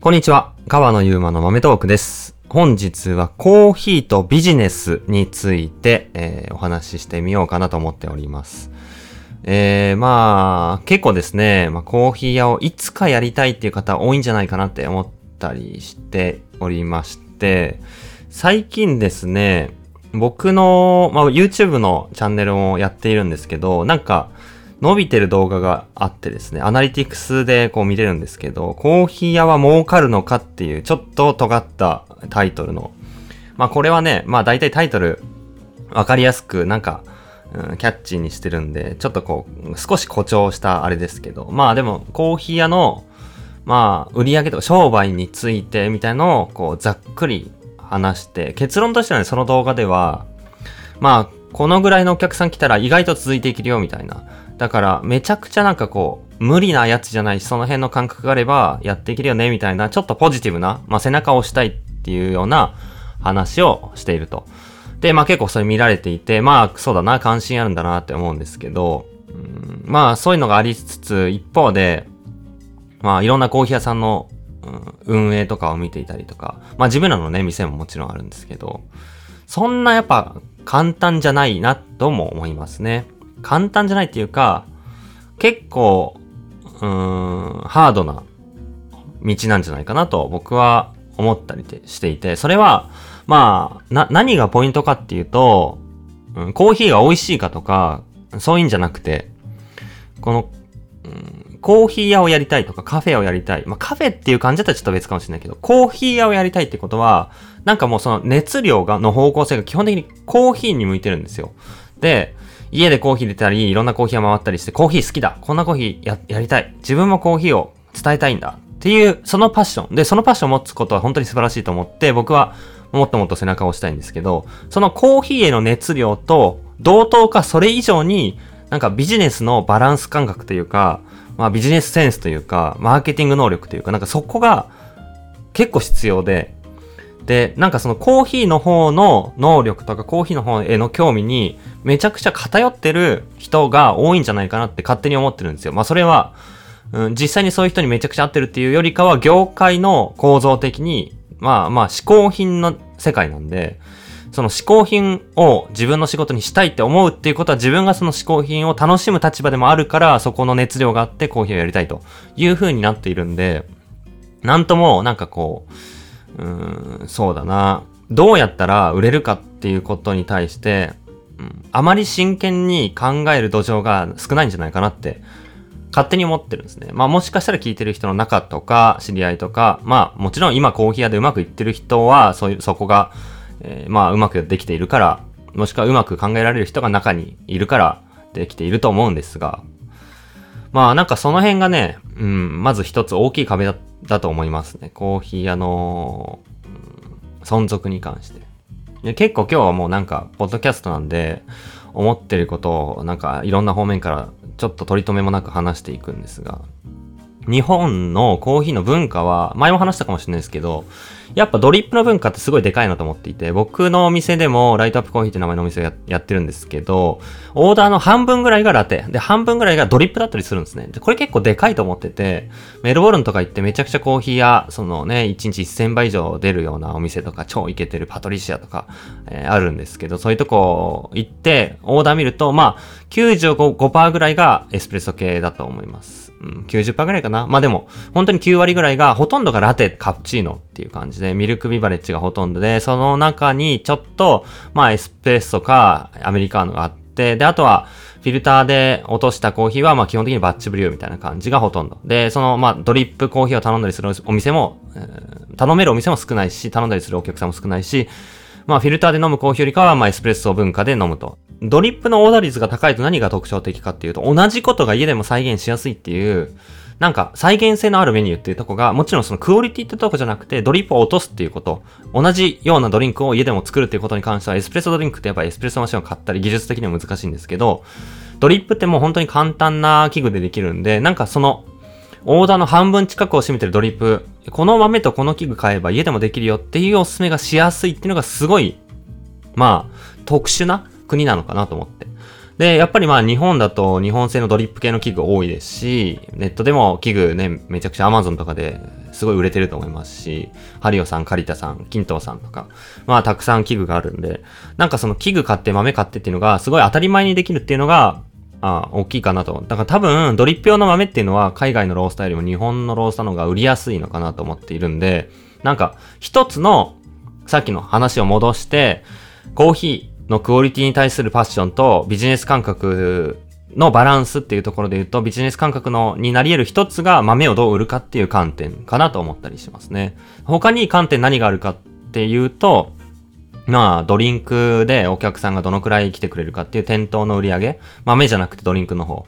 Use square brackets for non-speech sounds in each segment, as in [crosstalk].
こんにちは。川野ゆうまの豆トークです。本日はコーヒーとビジネスについて、えーお話ししてみようかなと思っております。えー、まあ、結構ですね、まあ、コーヒー屋をいつかやりたいっていう方多いんじゃないかなって思ったりしておりまして、最近ですね、僕の、まあ、YouTube のチャンネルをやっているんですけど、なんか、伸びてる動画があってですね、アナリティクスでこう見れるんですけど、コーヒー屋は儲かるのかっていうちょっと尖ったタイトルの。まあこれはね、まあ大体タイトルわかりやすくなんか、うんキャッチーにしてるんで、ちょっとこう、少し誇張したあれですけど、まあでもコーヒー屋の、まあ売り上げとか商売についてみたいのをこうざっくり話して、結論としてはね、その動画では、まあ、このぐらいのお客さん来たら意外と続いていけるよみたいな。だから、めちゃくちゃなんかこう、無理なやつじゃないし、その辺の感覚があればやっていけるよねみたいな、ちょっとポジティブな、まあ背中を押したいっていうような話をしていると。で、まあ結構それ見られていて、まあそうだな、関心あるんだなって思うんですけど、うんまあそういうのがありつつ、一方で、まあいろんなコーヒー屋さんの、うん運営とかを見ていたりとか、まあ自分らのね、店ももちろんあるんですけど、そんなやっぱ簡単じゃないなとも思いますね。簡単じゃないっていうか、結構、うーん、ハードな道なんじゃないかなと僕は思ったりしていて、それは、まあ、な、何がポイントかっていうと、うん、コーヒーが美味しいかとか、そういうんじゃなくて、この、うん、コーヒー屋をやりたいとかカフェをやりたい。まあカフェっていう感じだったらちょっと別かもしれないけど、コーヒー屋をやりたいってことは、なんかもうその熱量が、の方向性が基本的にコーヒーに向いてるんですよ。で、家でコーヒー入れたり、いろんなコーヒー屋回ったりして、コーヒー好きだ。こんなコーヒーや、やりたい。自分もコーヒーを伝えたいんだ。っていう、そのパッション。で、そのパッションを持つことは本当に素晴らしいと思って、僕はもっともっと背中を押したいんですけど、そのコーヒーへの熱量と同等かそれ以上に、なんかビジネスのバランス感覚というか、まあビジネスセンスというか、マーケティング能力というか、なんかそこが結構必要で、で、なんかそのコーヒーの方の能力とかコーヒーの方への興味にめちゃくちゃ偏ってる人が多いんじゃないかなって勝手に思ってるんですよ。まあそれは、うん、実際にそういう人にめちゃくちゃ合ってるっていうよりかは業界の構造的に、まあまあ嗜好品の世界なんで、その嗜好品を自分の仕事にしたいって思うっていうことは自分がその嗜好品を楽しむ立場でもあるからそこの熱量があってコーヒーをやりたいという風になっているんで、なんともなんかこう、うん、そうだな。どうやったら売れるかっていうことに対して、うん、あまり真剣に考える土壌が少ないんじゃないかなって、勝手に思ってるんですね。まあもしかしたら聞いてる人の中とか、知り合いとか、まあもちろん今コーヒー屋でうまくいってる人は、そういう、そこが、えーまあうまくできているから、もしくはうまく考えられる人が中にいるからできていると思うんですが、まあなんかその辺がね、うん、まず一つ大きい壁だだと思いますね。コーヒー屋の、うん存続に関して。結構今日はもうなんか、ポッドキャストなんで、思ってることをなんかいろんな方面からちょっと取り留めもなく話していくんですが、日本のコーヒーの文化は、前も話したかもしれないですけど、やっぱドリップの文化ってすごいでかいなと思っていて、僕のお店でもライトアップコーヒーって名前のお店をやってるんですけど、オーダーの半分ぐらいがラテ、で、半分ぐらいがドリップだったりするんですね。で、これ結構でかいと思ってて、メルボルンとか行ってめちゃくちゃコーヒーや、そのね、1日1000杯以上出るようなお店とか、超イケてるパトリシアとか、えーあるんですけど、そういうとこ行って、オーダー見ると、まあ、95%ぐらいがエスプレッソ系だと思います。うん、90%ぐらいかな。まあでも、本当に9割ぐらいが、ほとんどがラテ、カプチーノっていう感じで、ミルクビバレッジがほとんどで、その中にちょっと、まあエスプレッソか、アメリカーノがあって、で、あとは、フィルターで落としたコーヒーは、まあ基本的にバッチブリューみたいな感じがほとんど。で、その、まあドリップコーヒーを頼んだりするお店も、えー頼めるお店も少ないし、頼んだりするお客さんも少ないし、まあフィルターで飲むコーヒーよりかは、まあエスプレッソ文化で飲むと。ドリップのオーダー率が高いと何が特徴的かっていうと、同じことが家でも再現しやすいっていう、なんか再現性のあるメニューっていうとこが、もちろんそのクオリティってとこじゃなくて、ドリップを落とすっていうこと、同じようなドリンクを家でも作るっていうことに関しては、エスプレッソドリンクってやっぱエスプレッソマシンを買ったり技術的には難しいんですけど、ドリップってもう本当に簡単な器具でできるんで、なんかその、オーダーの半分近くを占めてるドリップ、この豆とこの器具買えば家でもできるよっていうおすすめがしやすいっていうのがすごい、まあ、特殊な国なのかなと思って。で、やっぱりまあ日本だと日本製のドリップ系の器具多いですし、ネットでも器具ね、めちゃくちゃ Amazon とかですごい売れてると思いますし、ハリオさん、カリタさん、キントーさんとか、まあたくさん器具があるんで、なんかその器具買って豆買ってっていうのがすごい当たり前にできるっていうのが、あ大きいかなと。だから多分、ドリップ用の豆っていうのは海外のロースターよりも日本のロースターの方が売りやすいのかなと思っているんで、なんか一つの、さっきの話を戻して、コーヒー、のクオリティに対するパッションとビジネス感覚のバランスっていうところで言うと、ビジネス感覚のになり得る一つが豆をどう売るかっていう観点かなと思ったりしますね。他に観点何があるかっていうと、まあ、ドリンクでお客さんがどのくらい来てくれるかっていう店頭の売り上げ、豆じゃなくてドリンクの方。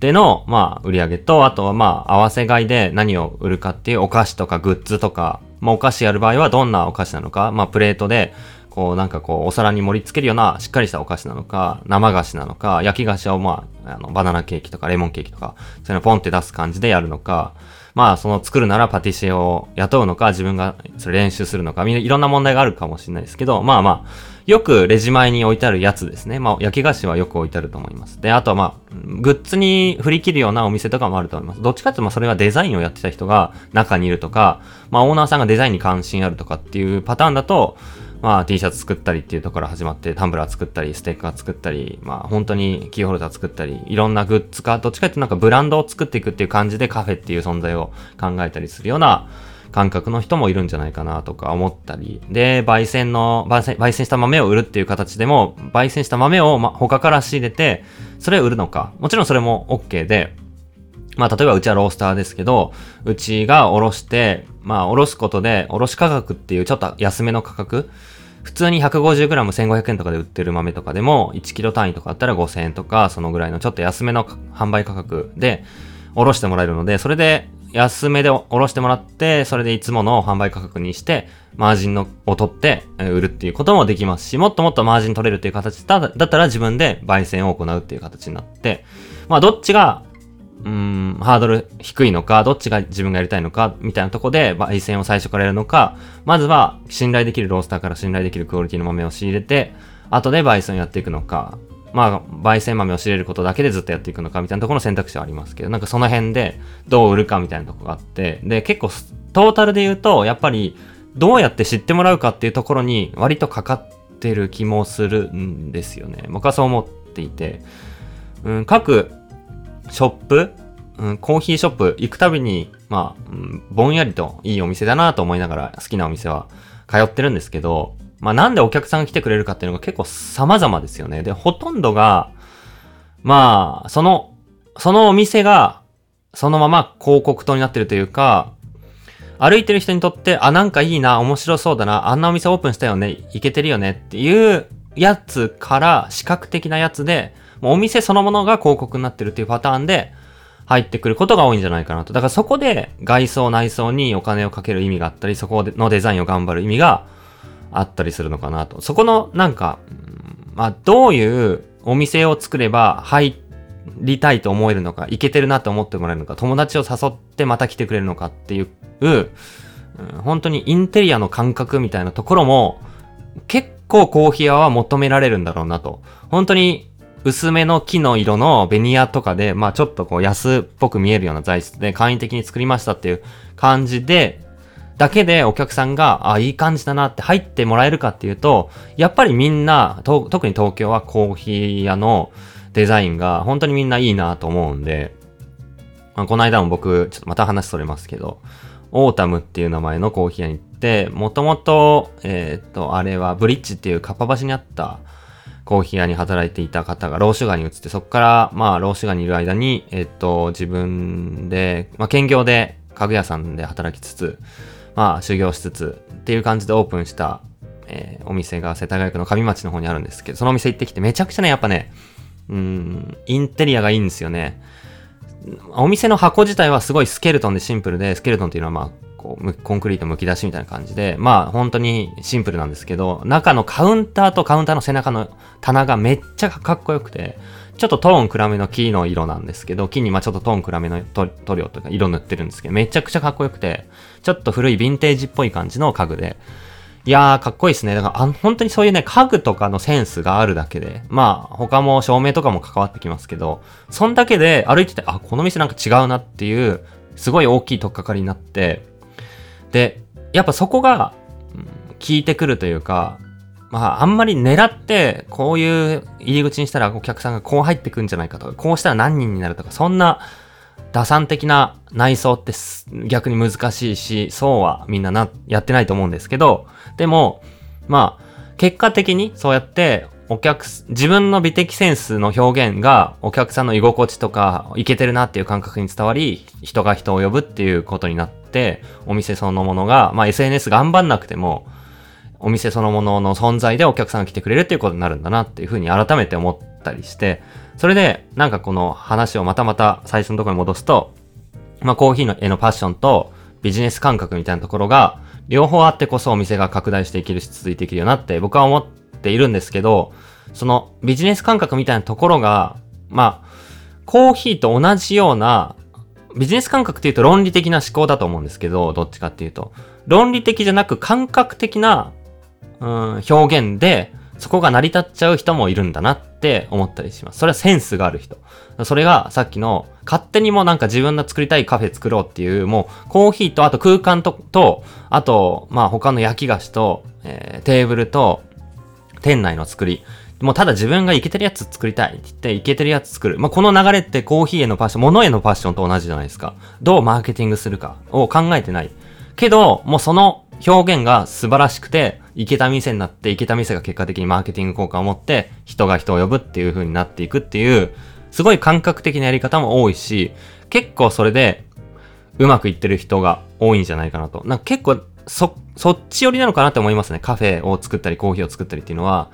での、まあ、売り上げと、あとはまあ、合わせ買いで何を売るかっていうお菓子とかグッズとか、まあ、お菓子やる場合はどんなお菓子なのか、まあ、プレートでこうなんかこうお皿に盛り付けるようなしっかりしたお菓子なのか、生菓子なのか、焼き菓子をまあ、あのバナナケーキとかレモンケーキとか、そういうのポンって出す感じでやるのか、まあその作るならパティシエを雇うのか、自分がそれ練習するのか、いろんな問題があるかもしれないですけど、まあまあ、よくレジ前に置いてあるやつですね。まあ焼き菓子はよく置いてあると思います。で、あとはまあ、グッズに振り切るようなお店とかもあると思います。どっちかっていうとまあそれはデザインをやってた人が中にいるとか、まあオーナーさんがデザインに関心あるとかっていうパターンだと、まあ T シャツ作ったりっていうところから始まってタンブラー作ったりステッカー作ったりまあ本当にキーホルダー作ったりいろんなグッズかどっちかっていうとなんかブランドを作っていくっていう感じでカフェっていう存在を考えたりするような感覚の人もいるんじゃないかなとか思ったり。で焙煎の焙煎焙煎した豆を売るっていう形でも焙煎した豆をま他から仕入れてそれを売るのか。もちろんそれも OK でまあ、例えばうちはロースターですけど、うちがおろして、まあ、おろすことで、おろし価格っていうちょっと安めの価格、普通に 150g1500 円とかで売ってる豆とかでも、1キロ単位とかあったら5000円とか、そのぐらいのちょっと安めの販売価格で、おろしてもらえるので、それで安めでおろしてもらって、それでいつもの販売価格にして、マージンのを取って売るっていうこともできますし、もっともっとマージン取れるっていう形だだったら自分で焙煎を行うっていう形になって、まあどっちがうん、ハードル低いのか、どっちが自分がやりたいのか、みたいなとこで、焙煎を最初からやるのか、まずは信頼できるロースターから信頼できるクオリティの豆を仕入れて、後で焙煎をやっていくのか、まあ、焙煎豆を仕入れることだけでずっとやっていくのか、みたいなところの選択肢はありますけど、なんかその辺でどう売るかみたいなとこがあって、で、結構、トータルで言うと、やっぱり、どうやって知ってもらうかっていうところに割とかかってる気もするんですよね。僕はそう思っていて、うん、各ショップ、うん、コーヒーショップ行くたびに、まあ、うん、ぼんやりといいお店だなと思いながら好きなお店は通ってるんですけど、まあなんでお客さんが来てくれるかっていうのが結構様々ですよね。で、ほとんどが、まあ、その、そのお店が、そのまま広告塔になってるというか、歩いてる人にとって、あ、なんかいいな、面白そうだな、あんなお店オープンしたよね、いけてるよねっていうやつから視覚的なやつで、もうお店そのものが広告になってるっていうパターンで入ってくることが多いんじゃないかなと。だからそこで外装内装にお金をかける意味があったり、そこのデザインを頑張る意味があったりするのかなと。そこのなんか、まあどういうお店を作れば入りたいと思えるのか、いけてるなと思ってもらえるのか、友達を誘ってまた来てくれるのかっていう、本当にインテリアの感覚みたいなところも結構コーヒー屋は求められるんだろうなと。本当に薄めの木の色のベニヤとかで、まあちょっとこう安っぽく見えるような材質で簡易的に作りましたっていう感じで、だけでお客さんが、あ、いい感じだなって入ってもらえるかっていうと、やっぱりみんな、特に東京はコーヒー屋のデザインが本当にみんないいなと思うんで、まあ、この間も僕、ちょっとまた話それますけど、オータムっていう名前のコーヒー屋に行って、もともと、えっ、と、あれはブリッジっていうかっぱ橋にあった、コーヒー屋に働いていた方がローシュガーに移って、そこから、まあ、ローシュガーにいる間に、えっと、自分で、まあ、兼業で家具屋さんで働きつつ、まあ、修行しつつ、っていう感じでオープンした、えー、お店が世田谷区の上町の方にあるんですけど、そのお店行ってきて、めちゃくちゃね、やっぱね、うん、インテリアがいいんですよね。お店の箱自体はすごいスケルトンでシンプルで、スケルトンっていうのはまあ、こう、コンクリート剥き出しみたいな感じで、まあ本当にシンプルなんですけど、中のカウンターとカウンターの背中の棚がめっちゃかっこよくて、ちょっとトーン暗めの木の色なんですけど、木にまあちょっとトーン暗めの塗料とか色塗ってるんですけど、めちゃくちゃかっこよくて、ちょっと古いヴィンテージっぽい感じの家具で、いやー、かっこいいですね。だからあ、本当にそういうね、家具とかのセンスがあるだけで、まあ、他も照明とかも関わってきますけど、そんだけで歩いてて、あ、この店なんか違うなっていう、すごい大きいとっかかりになって、で、やっぱそこが、効いてくるというか、まあ、あんまり狙って、こういう入り口にしたらお客さんがこう入ってくんじゃないかとか、こうしたら何人になるとか、そんな、打算的な内装って逆に難しいし、そうはみんなな、やってないと思うんですけど、でも、まあ、結果的にそうやってお客、自分の美的センスの表現がお客さんの居心地とか、いけてるなっていう感覚に伝わり、人が人を呼ぶっていうことになってて、お店そのものが、まあ SNS 頑張んなくても、お店そのものの存在でお客さんが来てくれるっていうことになるんだなっていうふうに改めて思ったりして、それで、なんかこの話をまたまた最初のところに戻すと、まあコーヒーの絵のパッションとビジネス感覚みたいなところが、両方あってこそお店が拡大していけるし続いていけるよなって僕は思っているんですけど、そのビジネス感覚みたいなところが、まあ、コーヒーと同じような、ビジネス感覚っていうと論理的な思考だと思うんですけど、どっちかっていうと。論理的じゃなく感覚的な、うん、表現で、そこが成り立っちゃう人もいるんだなって思ったりします。それはセンスがある人。それがさっきの勝手にもなんか自分の作りたいカフェ作ろうっていう、もうコーヒーとあと空間と、とあと、まあ他の焼き菓子と、えー、テーブルと店内の作り。もうただ自分がイケてるやつ作りたいって言ってイケてるやつ作る。まあ、この流れってコーヒーへのパッション、物へのパッションと同じじゃないですか。どうマーケティングするかを考えてない。けど、もうその表現が素晴らしくて、いけた店になって、いけた店が結果的にマーケティング効果を持って、人が人を呼ぶっていう風になっていくっていう、すごい感覚的なやり方も多いし、結構それで、うまくいってる人が多いんじゃないかなと。なんか結構、そ、そっち寄りなのかなって思いますね。カフェを作ったり、コーヒーを作ったりっていうのは、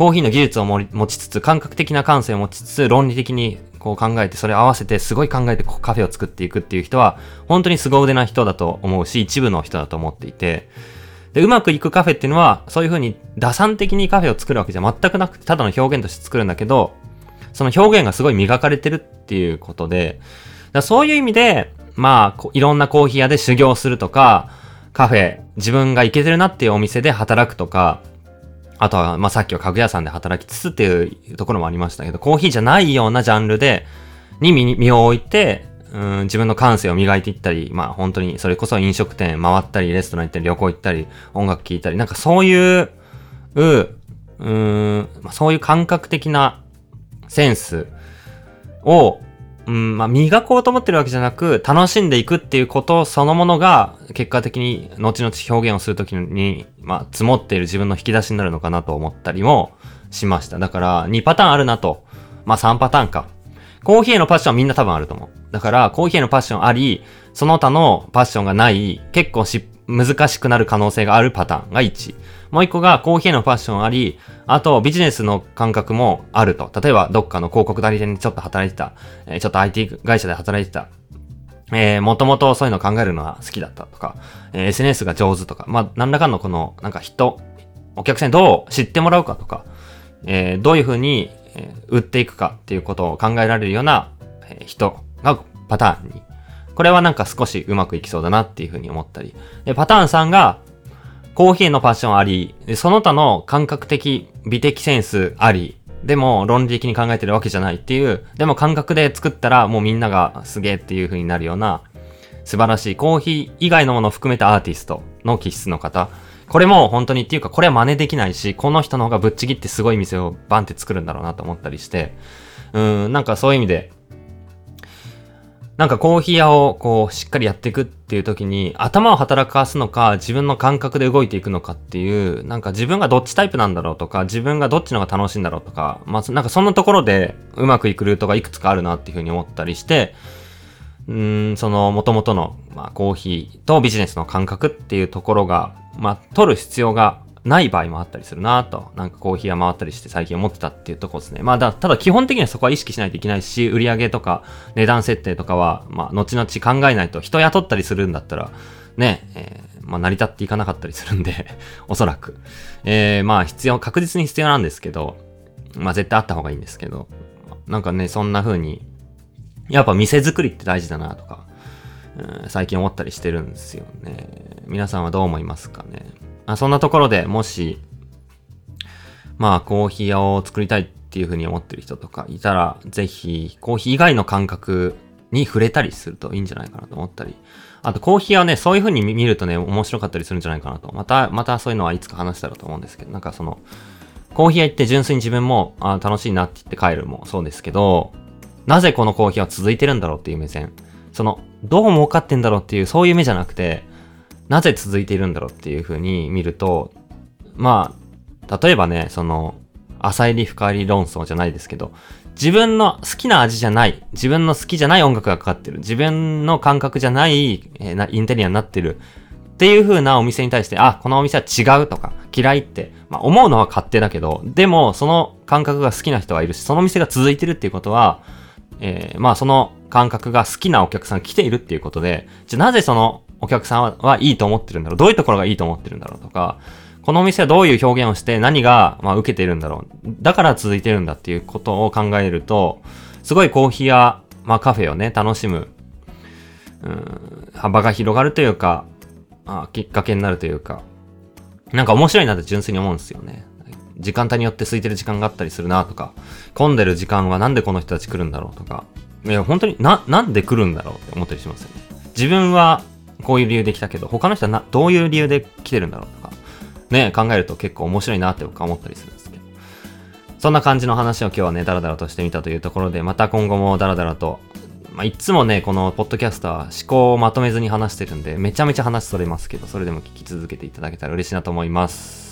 コーヒーの技術を持ちつつ、感覚的な感性を持ちつつ、論理的にこう考えて、それを合わせて、すごい考えてカフェを作っていくっていう人は、本当に凄腕な人だと思うし、一部の人だと思っていて、で、うまくいくカフェっていうのは、そういう風に打算的にカフェを作るわけじゃ全くなくて、ただの表現として作るんだけど、その表現がすごい磨かれてるっていうことで、だそういう意味で、まあ、いろんなコーヒー屋で修行するとか、カフェ、自分が行けてるなっていうお店で働くとか、あとは、まあ、さっきは家具屋さんで働きつつっていうところもありましたけど、コーヒーじゃないようなジャンルで、に身を置いて、うん、自分の感性を磨いていったり、まあ本当にそれこそ飲食店回ったり、レストラン行ったり、旅行行ったり、音楽聴いたり、なんかそういう、う、うん、そういう感覚的なセンスを、うん、まあ磨こうと思ってるわけじゃなく、楽しんでいくっていうことそのものが、結果的に後々表現をするときに、まあ積もっている自分の引き出しになるのかなと思ったりもしました。だから2パターンあるなと。まあ3パターンか。コーヒーへのパッションはみんな多分あると思う。だから、コーヒーへのパッションあり、その他のパッションがない、結構し、難しくなる可能性があるパターンが1。もう一個がコーヒーへのパッションあり、あとビジネスの感覚もあると。例えばどっかの広告代理店でちょっと働いてた。えー、ちょっと IT 会社で働いてた。えー、もともとそういうの考えるのは好きだったとか、えー、SNS が上手とか、まあ、何らかのこの、なんか人、お客さんにどう知ってもらうかとか、えー、どういうふうにえ、売っていくかっていうことを考えられるような、え、人がパターンに。これはなんか少しうまくいきそうだなっていうふうに思ったり。で、パターン3が、コーヒーのパッションあり、その他の感覚的、美的センスあり、でも論理的に考えてるわけじゃないっていう、でも感覚で作ったらもうみんながすげえっていう風になるような素晴らしいコーヒー以外のものを含めたアーティストの気質の方。これも本当にっていうか、これは真似できないし、この人の方がぶっちぎってすごい店をバンって作るんだろうなと思ったりして、うん、なんかそういう意味で、なんかコーヒー屋をこうしっかりやっていくっていう時に頭を働かすのか自分の感覚で動いていくのかっていうなんか自分がどっちタイプなんだろうとか自分がどっちのが楽しいんだろうとかまあなんかそんなところでうまくいくルートがいくつかあるなっていうふうに思ったりしてうんその元々のまあコーヒーとビジネスの感覚っていうところがまあ、取る必要がない場合もあったりするなと、なんかコーヒーが回ったりして最近思ってたっていうとこですね。まあだ、ただ基本的にはそこは意識しないといけないし、売り上げとか値段設定とかは、まあ、後々考えないと、人雇ったりするんだったら、ね、えー、まあ、成り立っていかなかったりするんで [laughs] おそらく。えー、まあ、必要、確実に必要なんですけど、まあ、絶対あった方がいいんですけど、なんかね、そんな風に、やっぱ店作りって大事だなとか、最近思ったりしてるんですよね。皆さんはどう思いますかね？あそんなところでもし、まあ、コーヒー屋を作りたいっていうふうに思ってる人とかいたら、ぜひ、コーヒー以外の感覚に触れたりするといいんじゃないかなと思ったり。あと、コーヒーはね、そういう風に見るとね、面白かったりするんじゃないかなと。また、またそういうのはいつか話したらと思うんですけど、なんかその、コーヒー屋行って純粋に自分も、あ楽しいなって言って帰るもそうですけど、なぜこのコーヒーは続いてるんだろうっていう目線。その、どう儲かってんだろうっていう、そういう目じゃなくて、なぜ続いているんだろうっていう風に見ると、まあ、例えばね、その、浅入り深入り論争じゃないですけど、自分の好きな味じゃない、自分の好きじゃない音楽がかかってる、自分の感覚じゃない、えー、インテリアになってるっていう風なお店に対して、あ、このお店は違うとか、嫌いって、まあ、思うのは勝手だけど、でも、その感覚が好きな人がいるし、その店が続いてるっていうことは、えー、まあ、その感覚が好きなお客さん来ているっていうことで、じゃなぜそのお客さんはいいと思ってるんだろうどういうところがいいと思ってるんだろうとか、このお店はどういう表現をして何が、まあ、受けてるんだろう。だから続いてるんだっていうことを考えると、すごいコーヒーや、まあ、カフェをね、楽しむ、うん、幅が広がるというか、あきっかけになるというか、なんか面白いなって純粋に思うんですよね。時間帯によって空いてる時間があったりするなとか、混んでる時間はなんでこの人たち来るんだろうとか、いや、本当にな、なんで来るんだろうって思ったりしますよね。自分はこういう理由で来たけど、他の人はな、どういう理由で来てるんだろうとか、ね、考えると結構面白いなって僕は思ったりするんですけど。そんな感じの話を今日はね、ダラダラとしてみたというところで、また今後もダラダラと、まあ、いつもね、このポッドキャストは思考をまとめずに話してるんで、めちゃめちゃ話それますけど、それでも聞き続けていただけたら嬉しいなと思います。